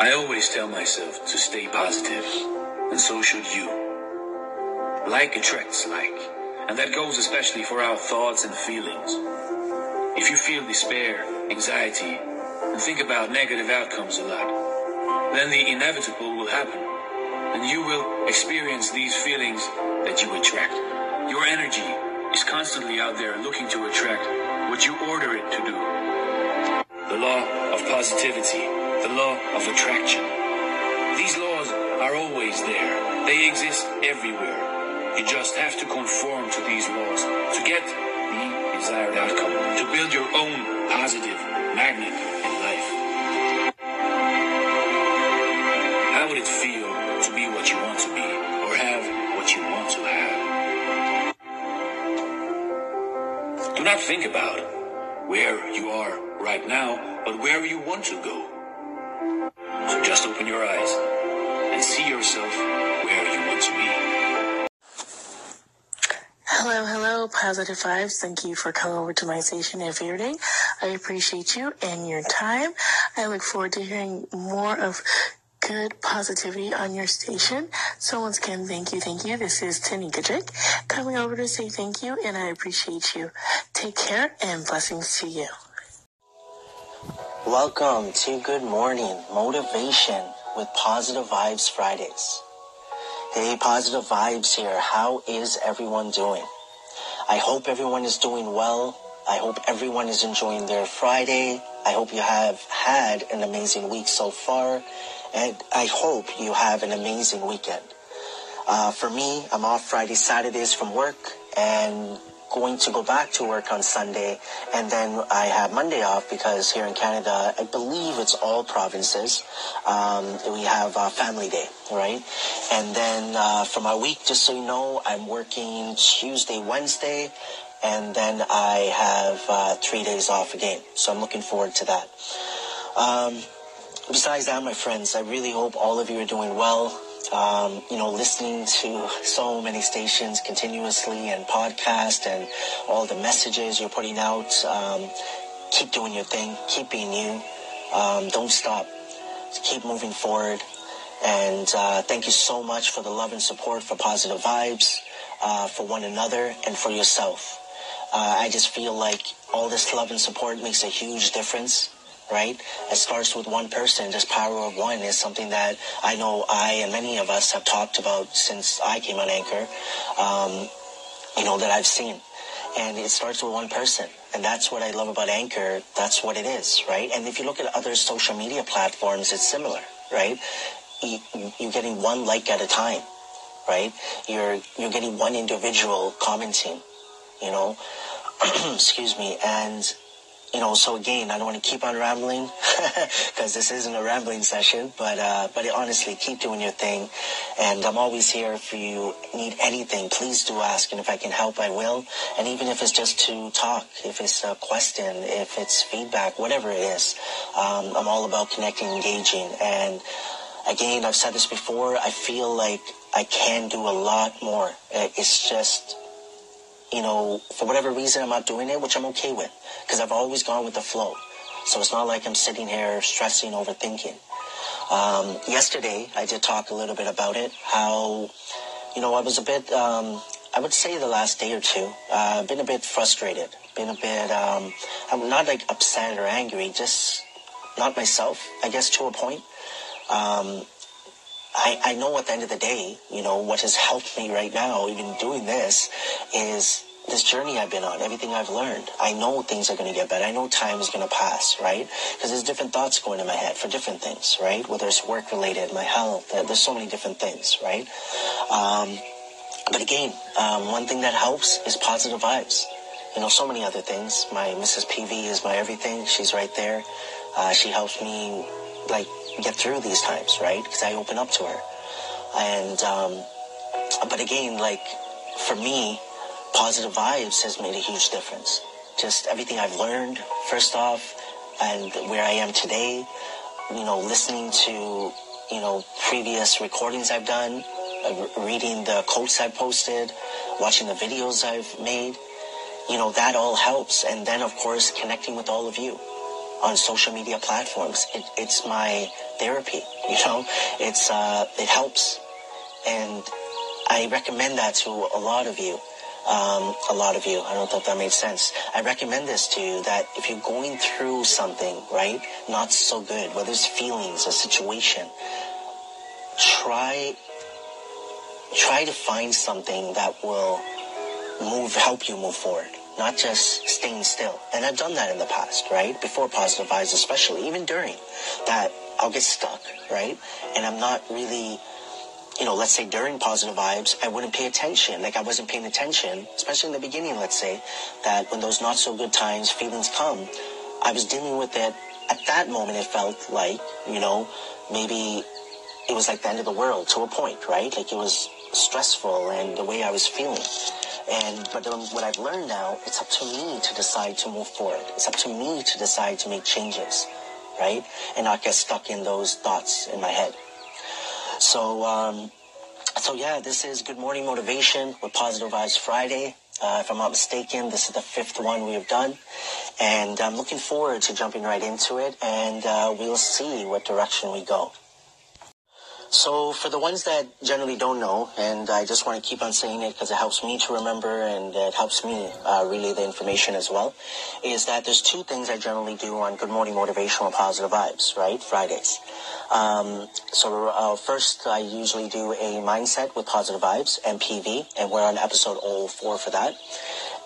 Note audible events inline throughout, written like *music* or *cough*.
I always tell myself to stay positive, and so should you. Like attracts like, and that goes especially for our thoughts and feelings. If you feel despair, anxiety, and think about negative outcomes a lot, then the inevitable will happen, and you will experience these feelings that you attract. Your energy is constantly out there looking to attract what you order it to do. The law of positivity, the law of attraction. These laws are always there. They exist everywhere. You just have to conform to these laws to get the desired outcome, to build your own positive magnet in life. How would it feel to be what you want to be, or have what you want to have? Do not think about where you are right now, but where you want to go. Positive vibes. Thank you for coming over to my station every day. I appreciate you and your time. I look forward to hearing more of good positivity on your station. So once again, thank you, thank you. This is Tanika Drake coming over to say thank you and I appreciate you. Take care and blessings to you. Welcome to Good Morning Motivation with Positive Vibes Fridays. Hey, Positive Vibes here. How is everyone doing? I hope everyone is doing well. I hope everyone is enjoying their Friday. I hope you have had an amazing week so far. And I hope you have an amazing weekend. Uh, for me, I'm off Friday, Saturdays from work and going to go back to work on Sunday. And then I have Monday off because here in Canada, I believe it's all provinces. Um, we have uh, Family Day, right? And then uh, for my week, just so you know, I'm working Tuesday, Wednesday, and then I have uh, three days off again. So I'm looking forward to that. Um, besides that, my friends, I really hope all of you are doing well. Um, you know, listening to so many stations continuously and podcast and all the messages you're putting out. Um, keep doing your thing. Keep being you. Um, don't stop. Keep moving forward. And uh, thank you so much for the love and support for positive vibes, uh, for one another, and for yourself. Uh, I just feel like all this love and support makes a huge difference right? It starts with one person. This power of one is something that I know I and many of us have talked about since I came on Anchor, um, you know, that I've seen. And it starts with one person. And that's what I love about Anchor. That's what it is, right? And if you look at other social media platforms, it's similar, right? You, you're getting one like at a time, right? You're, you're getting one individual commenting, you know? *clears throat* Excuse me. And you know, so again, I don't want to keep on rambling *laughs* because this isn't a rambling session, but, uh, but honestly, keep doing your thing. And I'm always here if you need anything, please do ask. And if I can help, I will. And even if it's just to talk, if it's a question, if it's feedback, whatever it is, um, I'm all about connecting, engaging. And again, I've said this before, I feel like I can do a lot more. It's just, you know, for whatever reason, I'm not doing it, which I'm okay with because I've always gone with the flow. So it's not like I'm sitting here stressing, overthinking. Um, yesterday, I did talk a little bit about it, how, you know, I was a bit, um, I would say the last day or two, uh, been a bit frustrated, been a bit, um, I'm not like upset or angry, just not myself, I guess, to a point. I, I know at the end of the day, you know, what has helped me right now, even doing this, is this journey I've been on, everything I've learned. I know things are going to get better. I know time is going to pass, right? Because there's different thoughts going in my head for different things, right? Whether it's work related, my health, there's so many different things, right? Um, but again, um, one thing that helps is positive vibes. You know, so many other things. My Mrs. PV is my everything. She's right there. Uh, she helps me, like, get through these times, right? Because I open up to her. And, um, but again, like, for me, positive vibes has made a huge difference. Just everything I've learned, first off, and where I am today, you know, listening to, you know, previous recordings I've done, uh, reading the quotes I've posted, watching the videos I've made, you know, that all helps. And then, of course, connecting with all of you on social media platforms. It, it's my therapy. You know, it's uh, it helps, and I recommend that to a lot of you. Um, a lot of you. I don't know if that made sense. I recommend this to you that if you're going through something, right, not so good, whether it's feelings, a situation, try try to find something that will move, help you move forward, not just staying still. And I've done that in the past, right? Before positive vibes, especially, even during that, I'll get stuck, right? And I'm not really, you know, let's say during positive vibes, I wouldn't pay attention. Like I wasn't paying attention, especially in the beginning, let's say, that when those not so good times, feelings come, I was dealing with it. At that moment, it felt like, you know, maybe it was like the end of the world to a point, right? Like it was stressful and the way I was feeling. And but what I've learned now, it's up to me to decide to move forward. It's up to me to decide to make changes, right? And not get stuck in those thoughts in my head. So, um, so yeah, this is Good Morning Motivation with Positive Vibes Friday. Uh, if I'm not mistaken, this is the fifth one we have done. And I'm looking forward to jumping right into it, and uh, we'll see what direction we go. So for the ones that generally don't know, and I just want to keep on saying it because it helps me to remember and it helps me uh, relay the information as well, is that there's two things I generally do on Good Morning Motivational Positive Vibes, right? Fridays. Um, so uh, first, I usually do a mindset with positive vibes, MPV, and we're on episode 04 for that.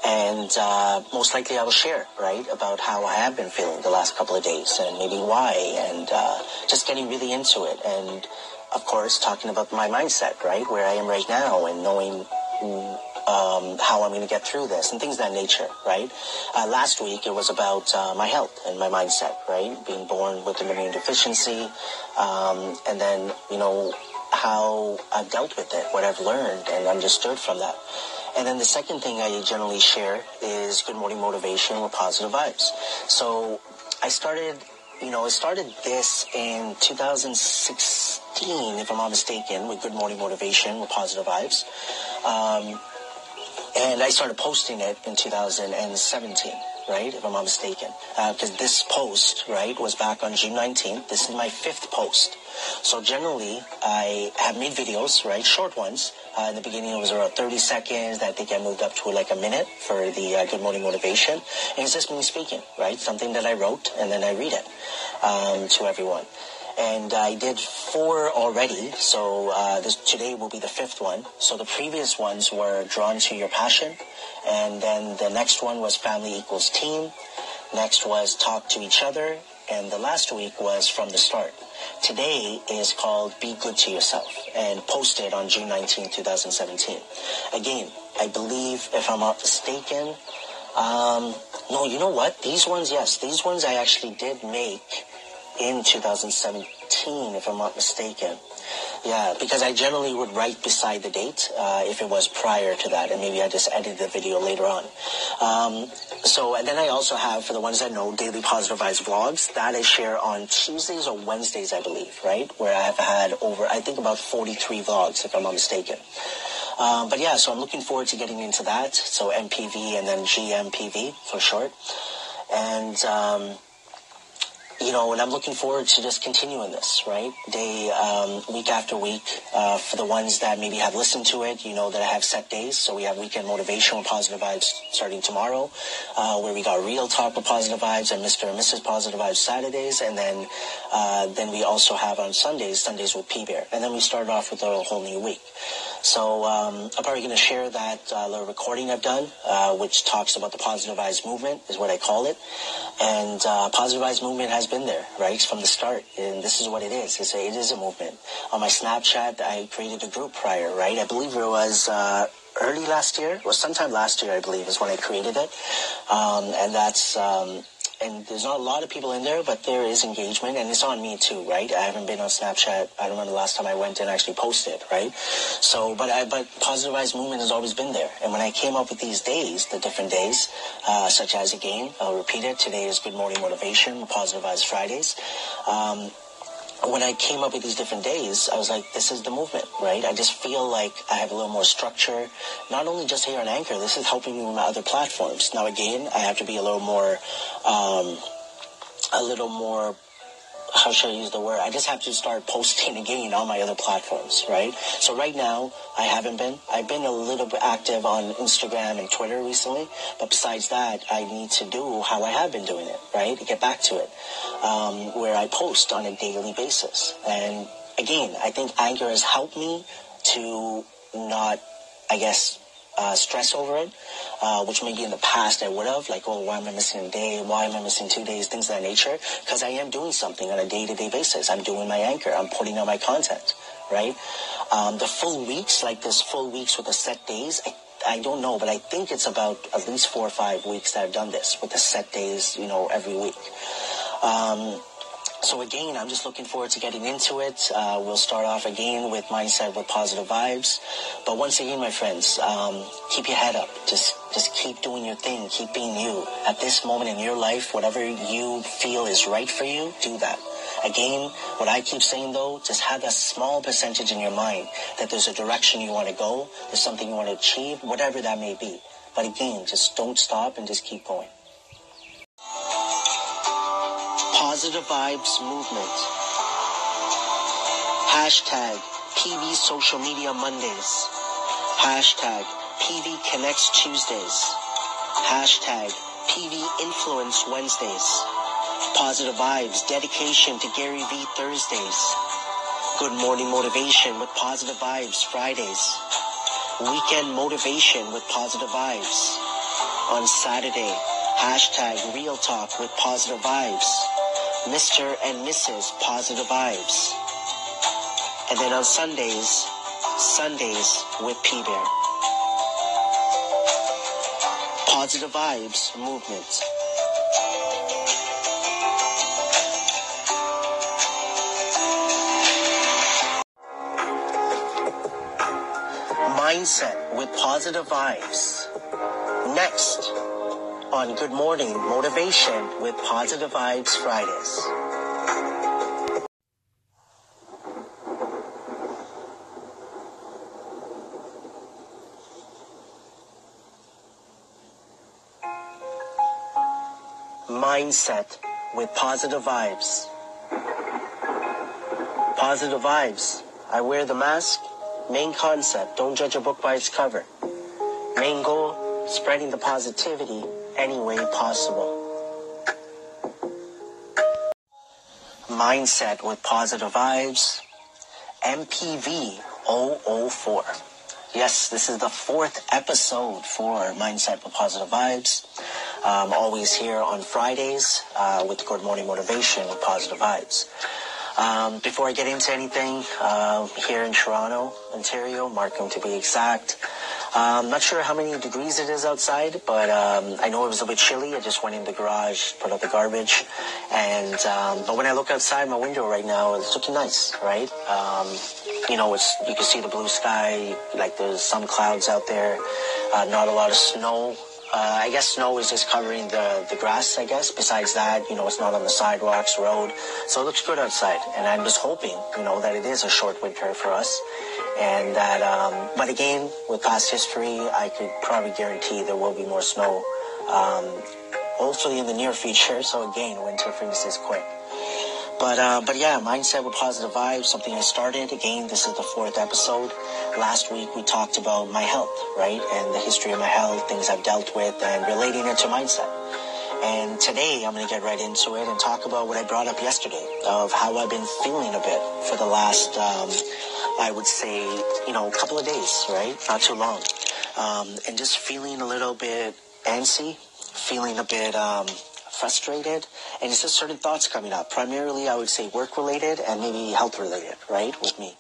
And uh, most likely I will share, right, about how I have been feeling the last couple of days and maybe why and uh, just getting really into it. And of course, talking about my mindset, right, where I am right now and knowing um, how I'm going to get through this and things of that nature, right? Uh, last week it was about uh, my health and my mindset, right? Being born with immune deficiency, um, and then you know how I've dealt with it, what I've learned and understood from that. And then the second thing I generally share is good morning motivation with positive vibes. So I started you know, I started this in 2016, if I'm not mistaken, with Good Morning Motivation with Positive Vibes. Um, and I started posting it in 2017, right, if I'm not mistaken. Because uh, this post, right, was back on June 19th. This is my fifth post. So generally, I have made videos, right, short ones. Uh, in the beginning, it was around 30 seconds. I think I moved up to like a minute for the uh, Good Morning Motivation. And it's just me speaking, right? Something that I wrote, and then I read it um, to everyone. And I did four already, so uh, this, today will be the fifth one. So the previous ones were Drawn to Your Passion, and then the next one was Family Equals Team. Next was Talk to Each Other, and the last week was From the Start. Today is called Be Good to Yourself and posted on June 19, 2017. Again, I believe, if I'm not mistaken, um, no, you know what? These ones, yes, these ones I actually did make in 2017, if I'm not mistaken. Yeah, because I generally would write beside the date uh, if it was prior to that, and maybe I just edited the video later on. Um, so, and then I also have, for the ones that know, daily positive vibes vlogs that I share on Tuesdays or Wednesdays, I believe, right? Where I have had over, I think about 43 vlogs, if I'm not mistaken. Um, but yeah, so I'm looking forward to getting into that. So MPV and then GMPV for short. And, um, you know, and I'm looking forward to just continuing this, right? Day, um, week after week. Uh, for the ones that maybe have listened to it, you know that I have set days. So we have weekend motivation with positive vibes starting tomorrow, uh, where we got real talk with positive vibes and Mr. and Mrs. Positive Vibes Saturdays, and then uh, then we also have on Sundays, Sundays with P Bear, and then we start off with a whole new week. So um, I'm probably going to share that uh, little recording I've done, uh, which talks about the positive vibes movement, is what I call it. And uh, positive vibes movement has been there, right, from the start. And this is what it is. It's a, it is a movement. On my Snapchat, I created a group prior, right? I believe it was uh, early last year, or sometime last year, I believe, is when I created it. Um, and that's um, and there's not a lot of people in there, but there is engagement, and it's on me too, right? I haven't been on Snapchat. I don't remember the last time I went and actually posted, right? So, but I, but Positive Vibes movement has always been there. And when I came up with these days, the different days, uh, such as again, I'll repeat it. Today is Good Morning Motivation, Positive Vibes Fridays. Um, when I came up with these different days, I was like, this is the movement, right? I just feel like I have a little more structure, not only just here on Anchor, this is helping me with my other platforms. Now, again, I have to be a little more, um, a little more, how should I use the word? I just have to start posting again on my other platforms, right? So right now, I haven't been. I've been a little bit active on Instagram and Twitter recently, but besides that, I need to do how I have been doing it, right? To get back to it, um, where I post on a daily basis. And again, I think Anchor has helped me to not, I guess, uh, stress over it, uh, which maybe in the past I would have, like, oh, why am I missing a day? Why am I missing two days? Things of that nature. Because I am doing something on a day-to-day basis. I'm doing my anchor. I'm putting out my content, right? Um, the full weeks, like this full weeks with the set days, I, I don't know, but I think it's about at least four or five weeks that I've done this with the set days, you know, every week. Um, so again, I'm just looking forward to getting into it. Uh, we'll start off again with mindset with positive vibes. But once again, my friends, um, keep your head up. Just, just keep doing your thing. Keep being you. At this moment in your life, whatever you feel is right for you, do that. Again, what I keep saying though, just have a small percentage in your mind that there's a direction you want to go, there's something you want to achieve, whatever that may be. But again, just don't stop and just keep going. Positive Vibes Movement. Hashtag PV Social Media Mondays. Hashtag PV Connects Tuesdays. Hashtag PV Influence Wednesdays. Positive Vibes Dedication to Gary V Thursdays. Good Morning Motivation with Positive Vibes Fridays. Weekend Motivation with Positive Vibes. On Saturday, hashtag Real Talk with Positive Vibes. Mr. and Mrs. Positive Vibes. And then on Sundays, Sundays with P Bear. Positive Vibes Movement. Mindset with positive vibes. Next on Good Morning Motivation with Positive Vibes Fridays. Mindset with positive vibes. Positive vibes. I wear the mask. Main concept, don't judge a book by its cover. Main goal, spreading the positivity any way possible. Mindset with positive vibes. MPV 004. Yes, this is the fourth episode for Mindset with Positive Vibes. Um, always here on Fridays uh, with Good Morning Motivation with Positive Vibes. Um, before I get into anything, uh, here in Toronto, Ontario, Markham to be exact, I'm um, not sure how many degrees it is outside, but um, I know it was a bit chilly. I just went in the garage, put out the garbage, and um, but when I look outside my window right now, it's looking nice, right? Um, you know, it's you can see the blue sky, like there's some clouds out there, uh, not a lot of snow. Uh, I guess snow is just covering the, the grass, I guess. Besides that, you know, it's not on the sidewalks, road. So it looks good outside. And I'm just hoping, you know, that it is a short winter for us. And that, um, but again, with past history, I could probably guarantee there will be more snow, um, hopefully in the near future. *laughs* So again, winter freezes quick. But, uh, but yeah, mindset with positive vibes, something I started. Again, this is the fourth episode. Last week we talked about my health, right? And the history of my health, things I've dealt with, and relating it to mindset. And today I'm going to get right into it and talk about what I brought up yesterday of how I've been feeling a bit for the last, um, I would say, you know, couple of days, right? Not too long. Um, and just feeling a little bit antsy, feeling a bit, um, frustrated, and it's just certain thoughts coming up. Primarily, I would say work related and maybe health related, right, with me.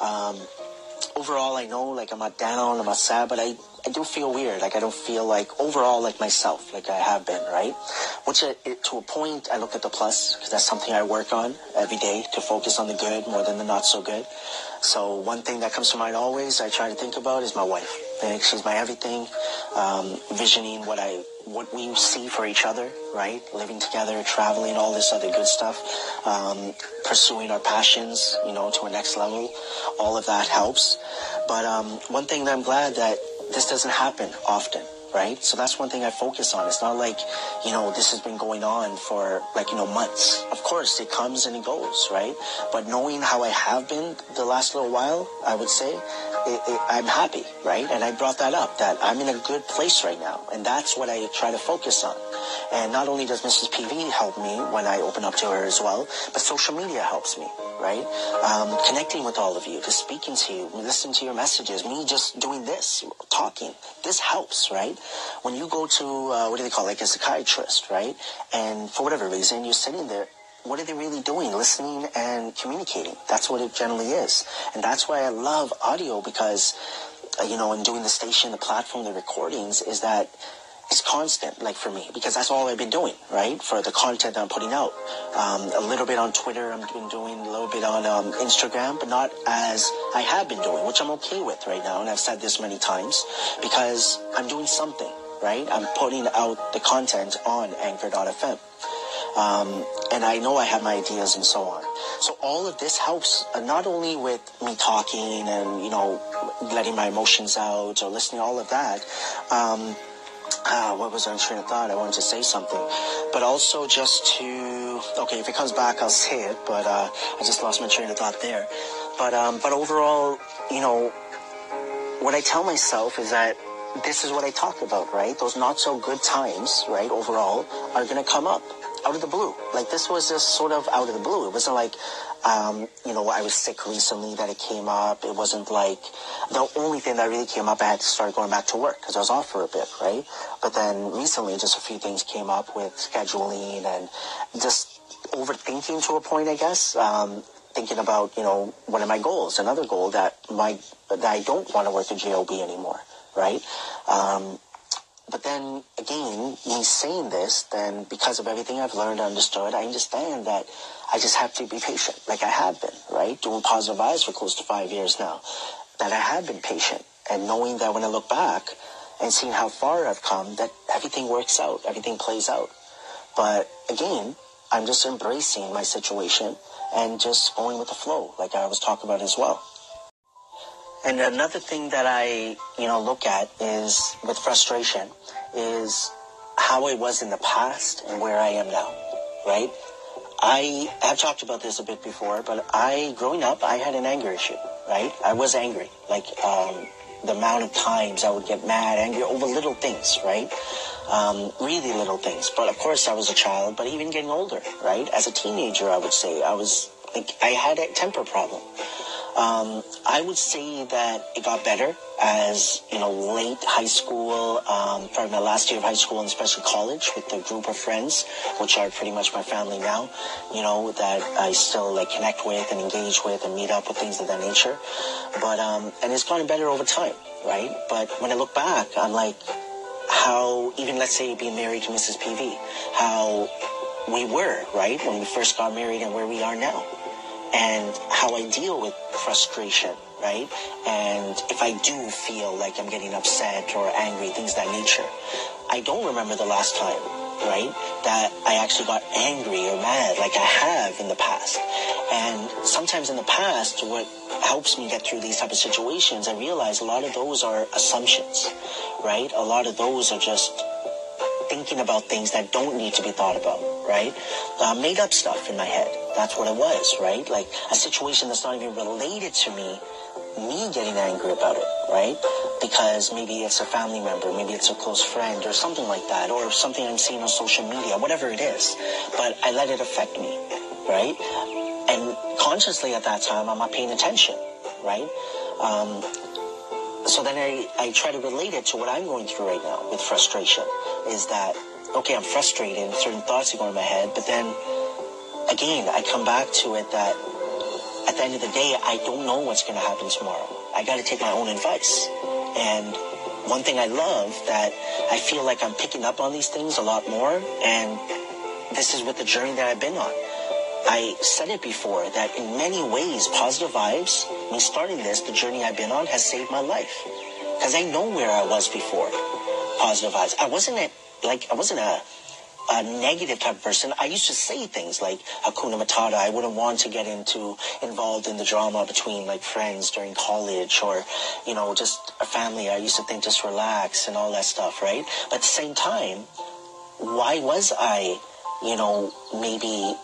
Um, overall, I know like I'm not down, I'm not sad, but I, I do feel weird. Like I don't feel like overall like myself, like I have been, right? Which uh, to a point, I look at the plus because that's something I work on every day to focus on the good more than the not so good. So one thing that comes to mind always, I try to think about is my wife. I she's my everything. Um, visioning what I what we see for each other, right? Living together, traveling, all this other good stuff, um, pursuing our passions, you know, to a next level. All of that helps. But um, one thing that I'm glad that this doesn't happen often, right? So that's one thing I focus on. It's not like, you know, this has been going on for like, you know, months. Of course, it comes and it goes, right? But knowing how I have been the last little while, I would say, it, I'm happy, right? And I brought that up, that I'm in a good place right now. And that's what I try to focus on. And not only does Mrs. PV help me when I open up to her as well, but social media helps me, right? Um, connecting with all of you, just speaking to you, listening to your messages, me just doing this, talking. This helps, right? When you go to, uh, what do they call it, like a psychiatrist, right? And for whatever reason, you're sitting there, what are they really doing? Listening and communicating. That's what it generally is. And that's why I love audio because, uh, you know, in doing the station, the platform, the recordings, is that it's constant, like for me, because that's all I've been doing, right? For the content I'm putting out. Um, a little bit on Twitter, I've been doing a little bit on um, Instagram, but not as I have been doing, which I'm okay with right now. And I've said this many times because I'm doing something, right? I'm putting out the content on Anchor.fm. Um, and I know I have my ideas and so on. So all of this helps uh, not only with me talking and, you know, letting my emotions out or listening, all of that. Um, uh, what was on train of thought? I wanted to say something, but also just to okay, if it comes back, I'll say it. But uh, I just lost my train of thought there. But um, but overall, you know, what I tell myself is that this is what I talk about, right? Those not so good times, right? Overall, are gonna come up out of the blue. Like this was just sort of out of the blue. It wasn't like, um, you know, I was sick recently that it came up. It wasn't like the only thing that really came up. I had to start going back to work because I was off for a bit, right? But then recently, just a few things came up with scheduling and just overthinking to a point, I guess. Um, thinking about, you know, what are my goals? Another goal that my that I don't want to work at JOB anymore, right? Um, but then again, me saying this, then because of everything I've learned, understood, I understand that I just have to be patient, like I have been, right? Doing positive vibes for close to five years now, that I have been patient, and knowing that when I look back and seeing how far I've come, that everything works out, everything plays out. But again, I'm just embracing my situation and just going with the flow, like I was talking about as well. And another thing that I, you know, look at is with frustration is how I was in the past and where I am now, right? I have talked about this a bit before, but I, growing up, I had an anger issue, right? I was angry. Like, um, the amount of times I would get mad, angry over little things, right? Um, really little things. But of course, I was a child, but even getting older, right? As a teenager, I would say I was like, I had a temper problem. Um, I would say that it got better as, you know, late high school, um, probably my last year of high school and especially college with a group of friends, which are pretty much my family now, you know, that I still like connect with and engage with and meet up with things of that nature. But, um, and it's gotten better over time, right? But when I look back, I'm like, how, even let's say being married to Mrs. PV, how we were, right, when we first got married and where we are now and how I deal with frustration, right? And if I do feel like I'm getting upset or angry, things that nature, I don't remember the last time, right, that I actually got angry or mad like I have in the past. And sometimes in the past, what helps me get through these type of situations, I realize a lot of those are assumptions, right? A lot of those are just thinking about things that don't need to be thought about, right? Uh, made up stuff in my head. That's what it was, right? Like a situation that's not even related to me, me getting angry about it, right? Because maybe it's a family member, maybe it's a close friend or something like that, or something I'm seeing on social media, whatever it is. But I let it affect me, right? And consciously at that time, I'm not paying attention, right? Um, so then I, I try to relate it to what I'm going through right now with frustration is that, okay, I'm frustrated, certain thoughts are going in my head, but then again, I come back to it that at the end of the day, I don't know what's going to happen tomorrow. I got to take my own advice. And one thing I love that I feel like I'm picking up on these things a lot more, and this is with the journey that I've been on. I said it before that in many ways, positive vibes, me starting this, the journey I've been on has saved my life. Because I know where I was before. Positive vibes. I wasn't a, like, I wasn't a a negative type of person, I used to say things like Hakuna Matata. I wouldn't want to get into involved in the drama between like friends during college or, you know, just a family. I used to think just relax and all that stuff, right? But at the same time, why was I, you know, maybe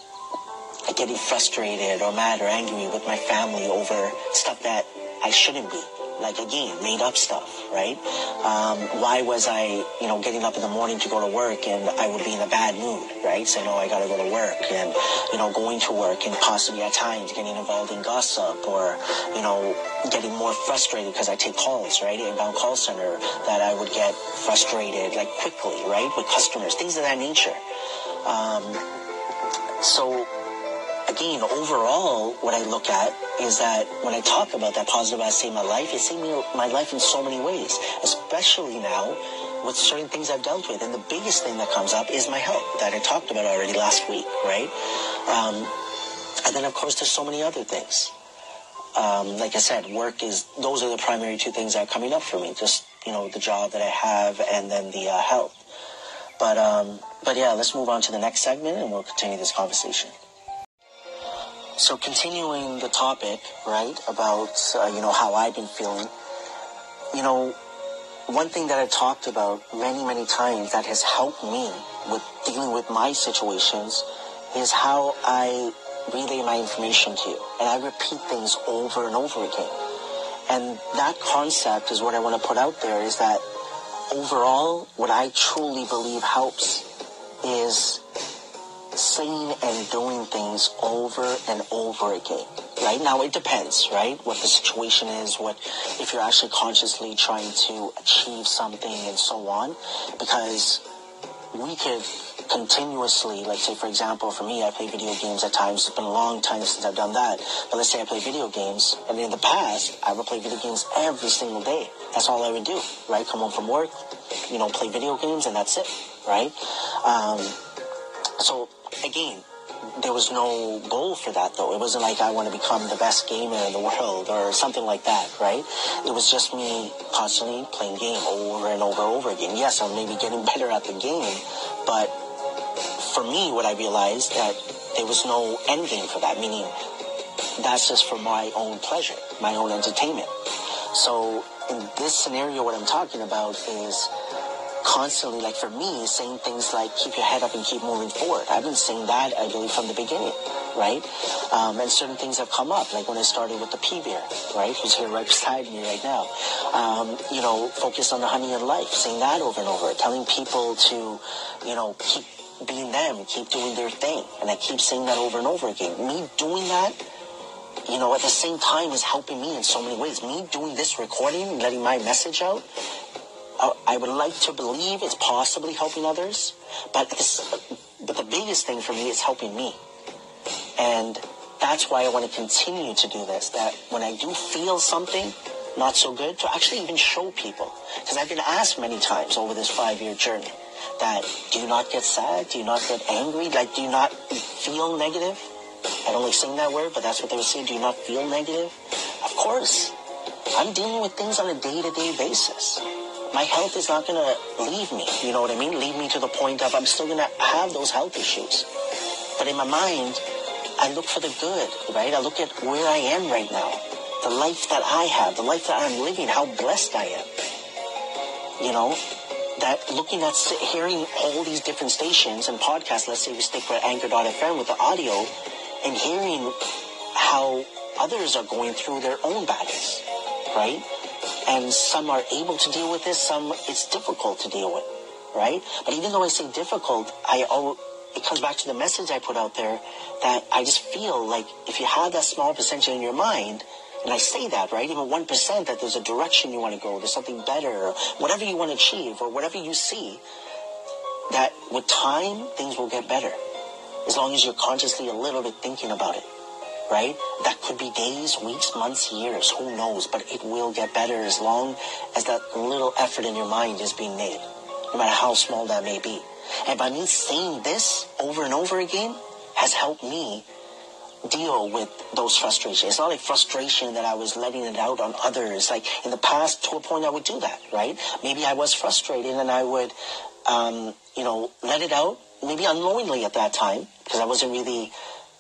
getting frustrated or mad or angry with my family over stuff that I shouldn't be? Like again, made up stuff, right? Um, why was I, you know, getting up in the morning to go to work and I would be in a bad mood, right? So, no, I gotta go to work and, you know, going to work and possibly at times getting involved in gossip or, you know, getting more frustrated because I take calls, right? Inbound call center that I would get frustrated like quickly, right? With customers, things of that nature. Um, so again, overall, what I look at is that when I talk about that positive I see my life, it saved me my life in so many ways, especially now with certain things I've dealt with. And the biggest thing that comes up is my health that I talked about already last week, right? Um, and then, of course, there's so many other things. Um, like I said, work is, those are the primary two things that are coming up for me. Just, you know, the job that I have and then the uh, health. But, um, but yeah, let's move on to the next segment and we'll continue this conversation. So continuing the topic, right, about, uh, you know, how I've been feeling, you know, one thing that I talked about many, many times that has helped me with dealing with my situations is how I relay my information to you. And I repeat things over and over again. And that concept is what I want to put out there is that overall, what I truly believe helps is saying and doing things over and over again. Right now, it depends, right? What the situation is, what if you're actually consciously trying to achieve something and so on, because we could continuously, like say for example, for me, I play video games at times. It's been a long time since I've done that. But let's say I play video games, and in the past, I would play video games every single day. That's all I would do, right? Come home from work, you know, play video games, and that's it, right? Um, so again, there was no goal for that though. It wasn't like I want to become the best gamer in the world or something like that, right? It was just me constantly playing game over and over and over again. Yes, I'm maybe getting *laughs* better at the game, but for me, what I realized that there was no end game for that, meaning that's just for my own pleasure, my own entertainment. So in this scenario, what I'm talking about is constantly, like for me, saying things like keep your head up and keep moving forward. I've been saying that, I believe, from the beginning, right? Um, and certain things have come up, like when I started with the P Bear, right? Who's here *laughs* right beside me right now. Um, you know, focus on the honey in life, saying that over and over, telling people to, you know, keep being them, keep doing their thing. And I keep saying that over and over again. Me doing that you know, at the same time is helping me in so many ways. Me doing this recording, letting my message out, Oh, I would like to believe it's possibly helping others, but this, but the biggest thing for me is helping me. And that's why I want to continue to do this, that when I do feel something not so good, to actually even show people. Because I've been asked many times over this five-year journey that do you not get sad? Do you not get angry? Like, do you not feel negative? I don't like saying that word, but that's what they were saying. Do you not feel negative? Of course. I'm dealing with things on a day-to-day basis my health is not going to leave me. You know what I mean? Leave me to the point of I'm still going to have those health issues. But in my mind, I look for the good, right? I look at where I am right now, the life that I have, the life that I'm living, how blessed I am. You know, that looking at hearing all these different stations and podcasts, let's say we stick with Anchor.fm with the audio, and hearing how others are going through their own battles, right? And some are able to deal with this, some it's difficult to deal with, right? But even though I say difficult, I oh, it comes back to the message I put out there that I just feel like if you have that small percentage in your mind, and I say that, right? Even 1% that there's a direction you want to go, there's something better, or whatever you want to achieve, or whatever you see, that with time, things will get better. As long as you're consciously a little bit thinking about it right? That could be days, weeks, months, years, who knows? But it will get better as long as that little effort in your mind is being made, no matter how small that may be. And by me saying this over and over again has helped me deal with those frustrations. It's not like frustration that I was letting it out on others. Like in the past, to a point, I would do that, right? Maybe I was frustrated and I would, um, you know, let it out maybe unknowingly at that time, because I wasn't really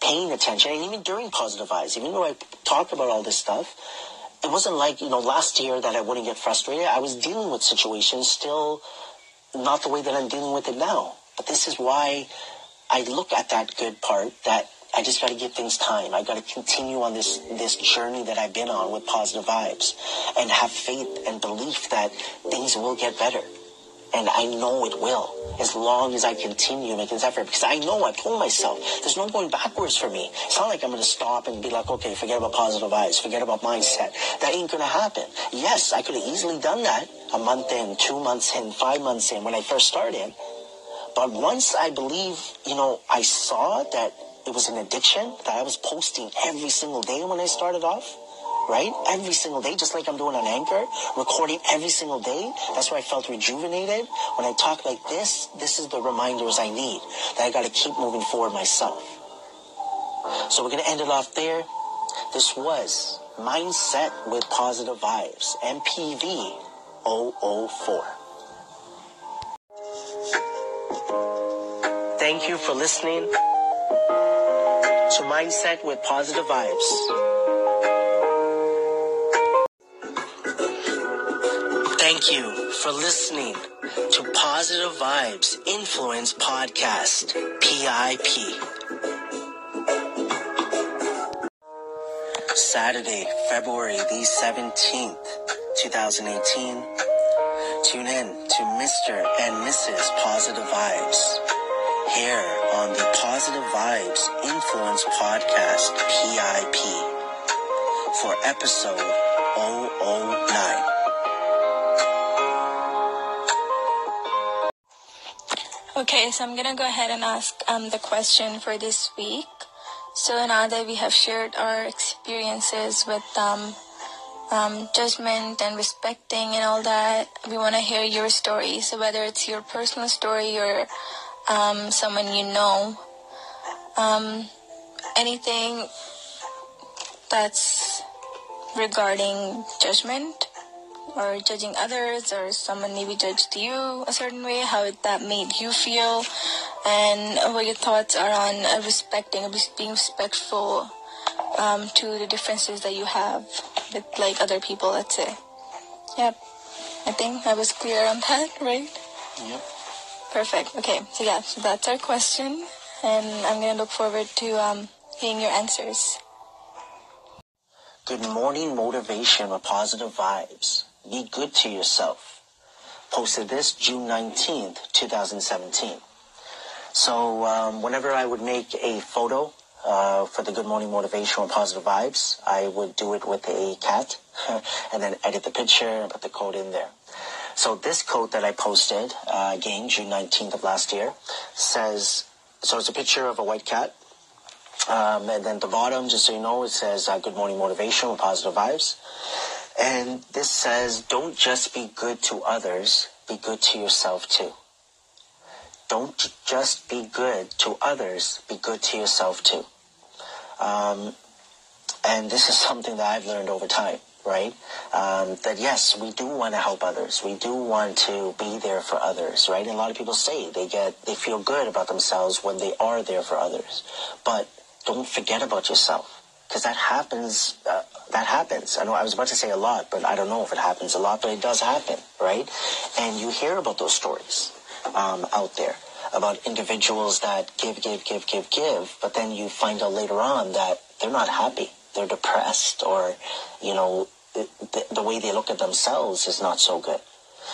paying attention, and even during positive vibes, even though I talked about all this stuff, it wasn't like, you know, last year that I wouldn't get frustrated. I was dealing with situations still not the way that I'm dealing with it now. But this is why I look at that good part that I just got to give things time. I got to continue on this this journey that I've been on with positive vibes, and have faith and belief that things will get better. And I know it will, as long as I continue making this effort. Because I know I told myself there's no going backwards for me. It's not like I'm going to stop and be like, okay, forget about positive vibes, forget about mindset. That ain't going to happen. Yes, I could have easily done that a month in, two months in, five months in when I first started. But once I believe, you know, I saw that it was an addiction that I was posting every single day when I started off, right? Every single day, just like I'm doing on Anchor, recording every single day. That's where I felt rejuvenated. When I talk like this, this is the reminders I need that I got to keep moving forward myself. So we're going to end it off there. This was Mindset with Positive Vibes, MPV 004. Thank you for listening to Mindset with Positive Vibes. Thank you for listening to Positive Vibes Influence Podcast, PIP. Saturday, February the 17th, 2018. Tune in to Mr. and Mrs. Positive Vibes here on the Positive Vibes Influence Podcast, PIP, for episode 009. Okay, so I'm gonna go ahead and ask um, the question for this week. So now that we have shared our experiences with um, um, judgment and respecting and all that, we want to hear your story. So whether it's your personal story or um, someone you know, um, anything that's regarding judgment or judging others or someone maybe judged you a certain way, how that made you feel, and what your thoughts are on uh, respecting, being respectful um, to the differences that you have with like other people, let's say. Yep. I think I was clear on that, right? Yep. Perfect. Okay, so yeah, so that's our question, and I'm gonna look forward to um, hearing your answers. Good morning motivation with positive vibes. Be good to yourself. Posted this June 19th, 2017. So um, whenever I would make a photo uh, for the Good Morning Motivational Positive Vibes, I would do it with a cat *laughs* and then edit the picture and put the code in there. So this quote that I posted, uh, again, June 19th of last year, says, so it's a picture of a white cat. Um, and then the bottom, just so you know, it says uh, Good Morning Motivation with Positive Vibes. And this says, don't just be good to others, be good to yourself too. Don't just be good to others, be good to yourself too. Um, and this is *laughs* something that I've learned over time, right? Um, that yes, we do want to help others. We do want to be there for others, right? And a lot of people say they get, they feel good about themselves when they are there for others. But don't forget about yourself because that happens. Uh, that happens. I know I was about to say a lot, but I don't know if it happens a lot, but it does happen, right? And you hear about those stories um, out there about individuals that give, give, give, give, give, but then you find out later on that they're not happy. They're depressed, or you know, the, the way they look at themselves is not so good.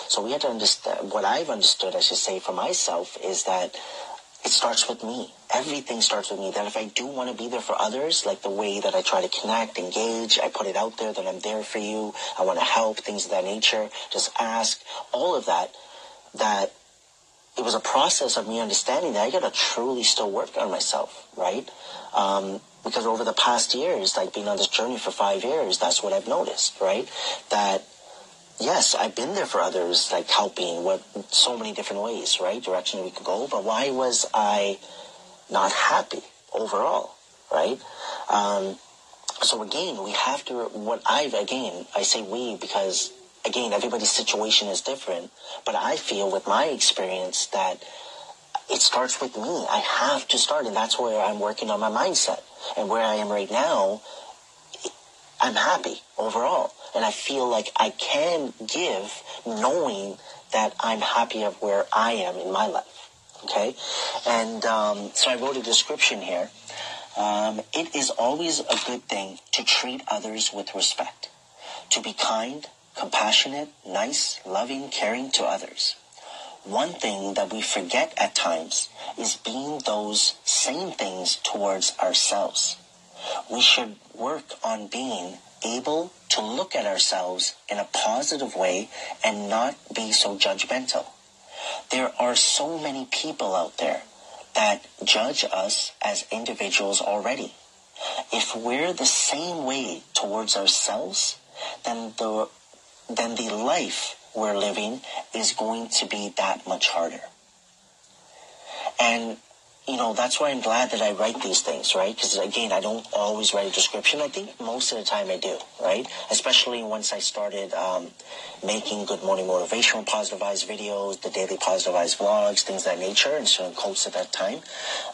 So we have to understand. What I've understood, I should say, for myself, is that it starts with me. Everything starts with me. That if I do want to be there for others, like the way that I try to connect, engage, I put it out there that I'm there for you, I want to help, things of that nature, just ask, all of that, that it was a process of me understanding that I got to truly still work on myself, right? Um, because over the past years, like being on this journey for five years, that's what I've noticed, right? That yes, I've been there for others, like helping with so many different ways, right? Direction we could go. But why was I not happy overall, right? Um, so again, we have to, what I've, again, I say we because, again, everybody's situation is different. But I feel with my experience that it starts with me. I have to start, and that's where I'm working on my mindset. And where I am right now, I'm happy overall. And I feel like I can give knowing that I'm happy of where I am in my life. Okay? And um, so I wrote a description here. Um, it is always a good thing to treat others with respect, to be kind, compassionate, nice, loving, caring to others. One thing that we forget at times is being those same things towards ourselves. We should work on being able to look at ourselves in a positive way and not be so judgmental. There are so many people out there that judge us as individuals already. If we're the same way towards ourselves, then the then the life we're living is going to be that much harder. And, you know, that's why I'm glad that I write these things, right? Because again, I don't always write a description. I think most of the time I do, right? Especially once I started um, making Good Morning Motivational Positive Vibes videos, the daily Positive Vibes vlogs, things that nature, and certain quotes at that time.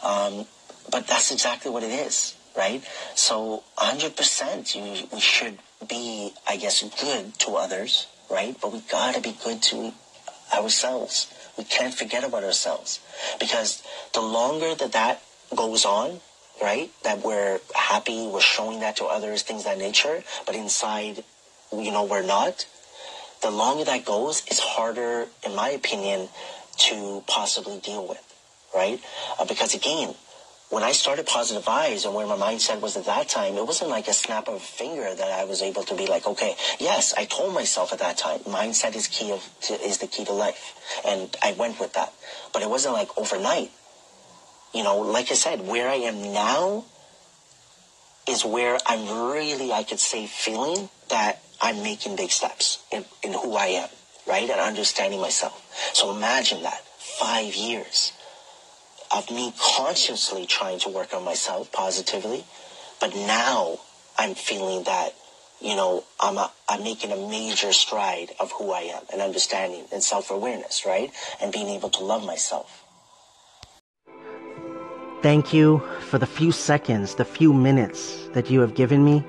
Um, but that's exactly what it is, right? So 100% you, we should be, I guess, good to others, right? But we gotta be good to ourselves. We can't forget about ourselves because the longer that that goes on, right? That we're happy, we're showing that to others, things that nature, but inside, you know, we're not. The longer that goes, it's harder, in my opinion, to possibly deal with, right? Uh, because again, when I started positive Eyes and where my mindset was at that time, it wasn't like a snap of a finger that I was able to be like, okay, yes, I told myself at that time, mindset is key of, to, is the key to life. And I went with that. But it wasn't like overnight. You know, like I said, where I am now is where I'm really, I could say, feeling that I'm making big steps in, in who I am, right? And understanding myself. So imagine that. Five years of me consciously trying to work on myself positively. But now I'm feeling that, you know, I'm, a, I'm making a major stride of who I am and understanding and self-awareness, right? And being able to love myself. Thank you for the few seconds, the few minutes that you have given me.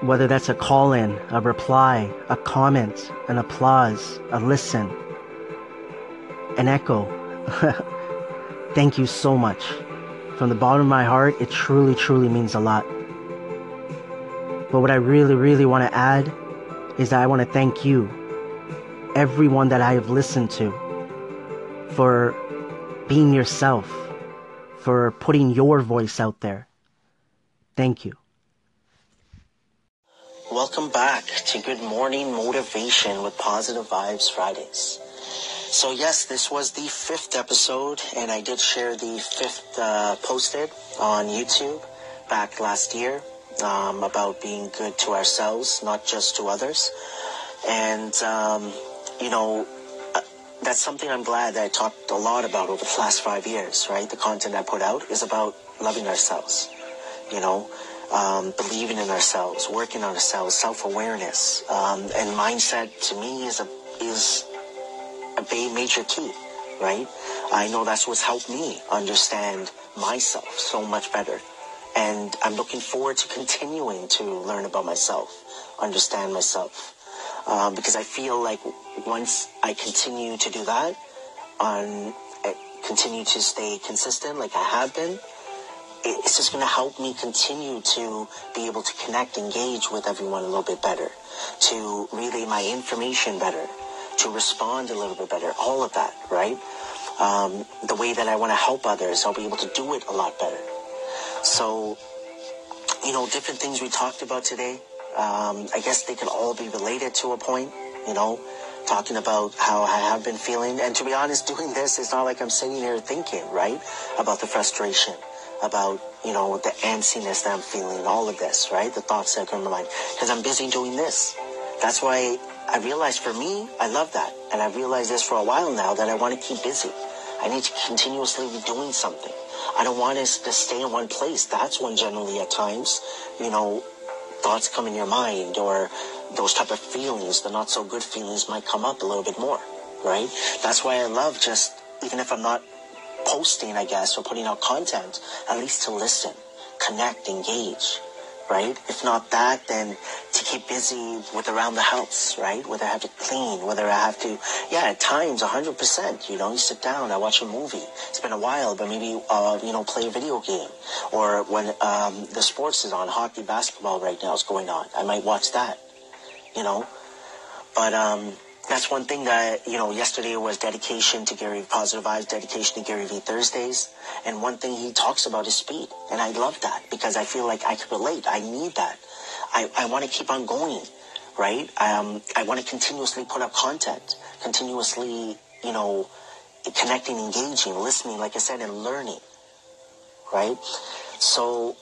Whether that's a call in, a reply, a comment, an applause, a listen, an echo. *laughs* Thank you so much. From the bottom of my heart, it truly, truly means a lot. But what I really, really want to add is that I want to thank you, everyone that I have listened to, for being yourself, for putting your voice out there. Thank you. Welcome back to Good Morning Motivation with Positive Vibes Fridays. So yes, this was the fifth episode, and I did share the fifth uh, posted on YouTube back last year um, about being good to ourselves, not just to others. And um, you know, uh, that's something I'm glad that I talked a lot about over the *laughs* last five years. Right, the content I put out is about loving ourselves. You know, um, believing in ourselves, working on ourselves, self-awareness, um, and mindset. To me, is a is a major key, right? I know that's what's helped me understand myself so much better. And I'm looking forward to continuing to learn about myself, understand myself. Um, because I feel like once I continue to do that, on eh, continue to stay consistent like I have been, it's just going to help me continue to be able to connect, engage with everyone a little bit better, to relay my information better, to respond a little bit better, all of that, right? Um, the way that I want to help others, I'll be able to do it a lot better. So, you know, different things we talked about today, um, I guess they can all be related to a point, you know, talking about how I have been feeling. And to be honest, doing this, it's not like I'm sitting here thinking, right, about the frustration, about, you know, the antsiness that I'm feeling, all of this, right, the thoughts that come to mind, because I'm busy doing this. That's why I realized for me, I love that. And I've realized this for a while now that I want to keep busy. I need to continuously be doing something. I don't want us to stay in one place. That's when generally at times, you know, thoughts come in your mind or those type of feelings, the not so good feelings might come up a little bit more, right? That's why I love just, even if I'm not posting, I guess, or putting out content, at least to listen, connect, engage, right? If not that, then to keep busy with around the house, right? Whether I have to clean, whether I have to, yeah, at times, 100%, you know, you sit down, I watch a movie. It's been a while, but maybe, uh, you know, play a video game. Or when um, the sports is on, hockey, basketball right now is going on, I might watch that, you know? But, um, that's one thing that, you know, yesterday was dedication to Gary, positive vibes, dedication to Gary Vee Thursdays. And one thing he talks about is speed. And I love that because I feel like I can relate. I need that. I, I want to keep on going, right? Um, I want to continuously put up content, continuously, you know, connecting, engaging, listening, like I said, and learning, right? So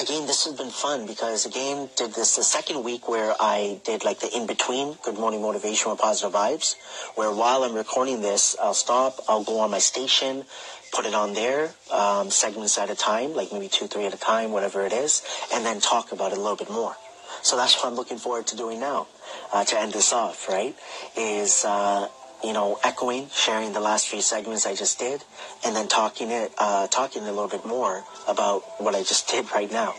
again, this has been fun because again, did this the second week where I did like the in between Good Morning Motivation with Positive Vibes, where while I'm recording this, I'll stop, I'll go on my station, put it on there, um, segments at a time, like maybe two, three at a time, whatever it is, and then talk about it a little bit more. So that's what I'm looking forward to doing now, uh, to end this off, right? Is, uh, you know, echoing, sharing the last few segments I just did, and then talking it, uh, talking a little bit more about what I just *laughs* did right now.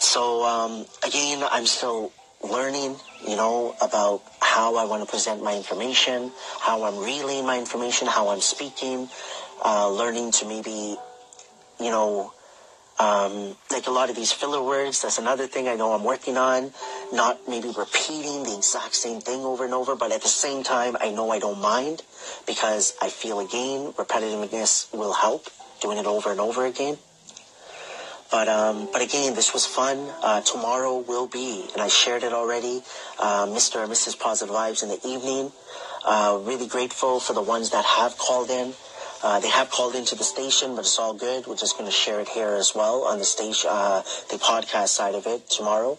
So um, again, I'm still learning, you know, about how I want to present my information, how I'm relaying my information, how I'm speaking, uh, learning to maybe, you know, um, like a lot of these filler words, that's another thing I know I'm working on. Not maybe repeating the exact same thing over and over, but at the same time, I know I don't mind because I feel again, repetitiveness will help doing it over and over again. But um, but again, this was fun. Uh, tomorrow will be, and I shared it already, uh, Mr. and Mrs. Positive Vibes in the evening. Uh, really grateful for the ones that have called in. Uh, they have called into the station, but it's all good. We're just going to share it here as well on the station, uh, the podcast side of it tomorrow.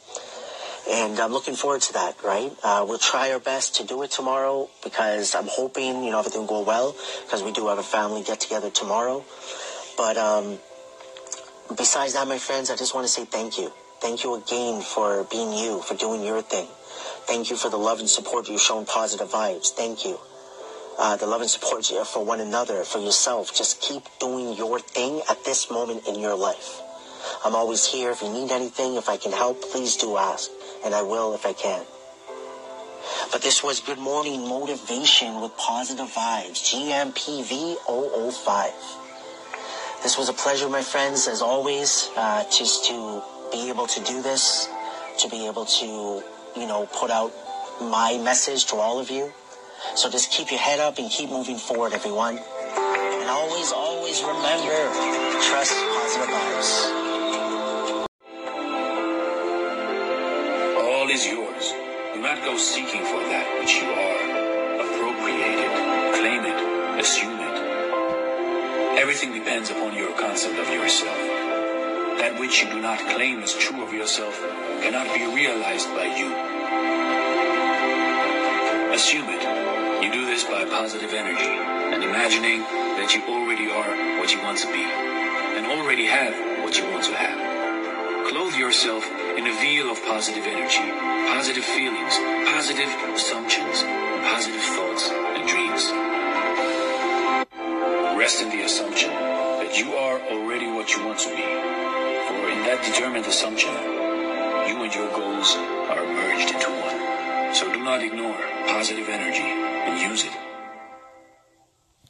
And I'm looking forward to that, right? Uh, we'll try our best to do it tomorrow because I'm hoping, you know, everything will go well because we do have a family get together tomorrow. But um, besides that, my friends, I just want to say thank you. Thank you again for being you, for doing your thing. Thank you for the love and support you've shown positive vibes. Thank you uh, the love and support for one another, for yourself. Just keep doing your thing at this moment in your life. I'm always here. If you need anything, if I can help, please do ask, and I will if I can. But this was Good Morning Motivation with Positive Vibes, GMPV 005. This was a pleasure, my friends, as always, uh, just to be able to do this, to be able to, you know, put out my message to all of you. So just keep your head up and keep moving forward, everyone. And always, always remember, trust positive vibes. All is yours. Do not go seeking for that which you are. Appropriate it, claim it, assume it. Everything depends upon your concept of yourself. That which you do not claim as true of yourself cannot be realized by you. Assume it you do this by positive energy and imagining that you already are what you want to be and already have what you want to have. Clothe yourself in a veil of positive energy, positive feelings, positive assumptions, positive thoughts and dreams. Rest in the assumption that you are already what you want to be. For in that determined assumption, you and your goals are merged into one. So do not ignore positive energy and use it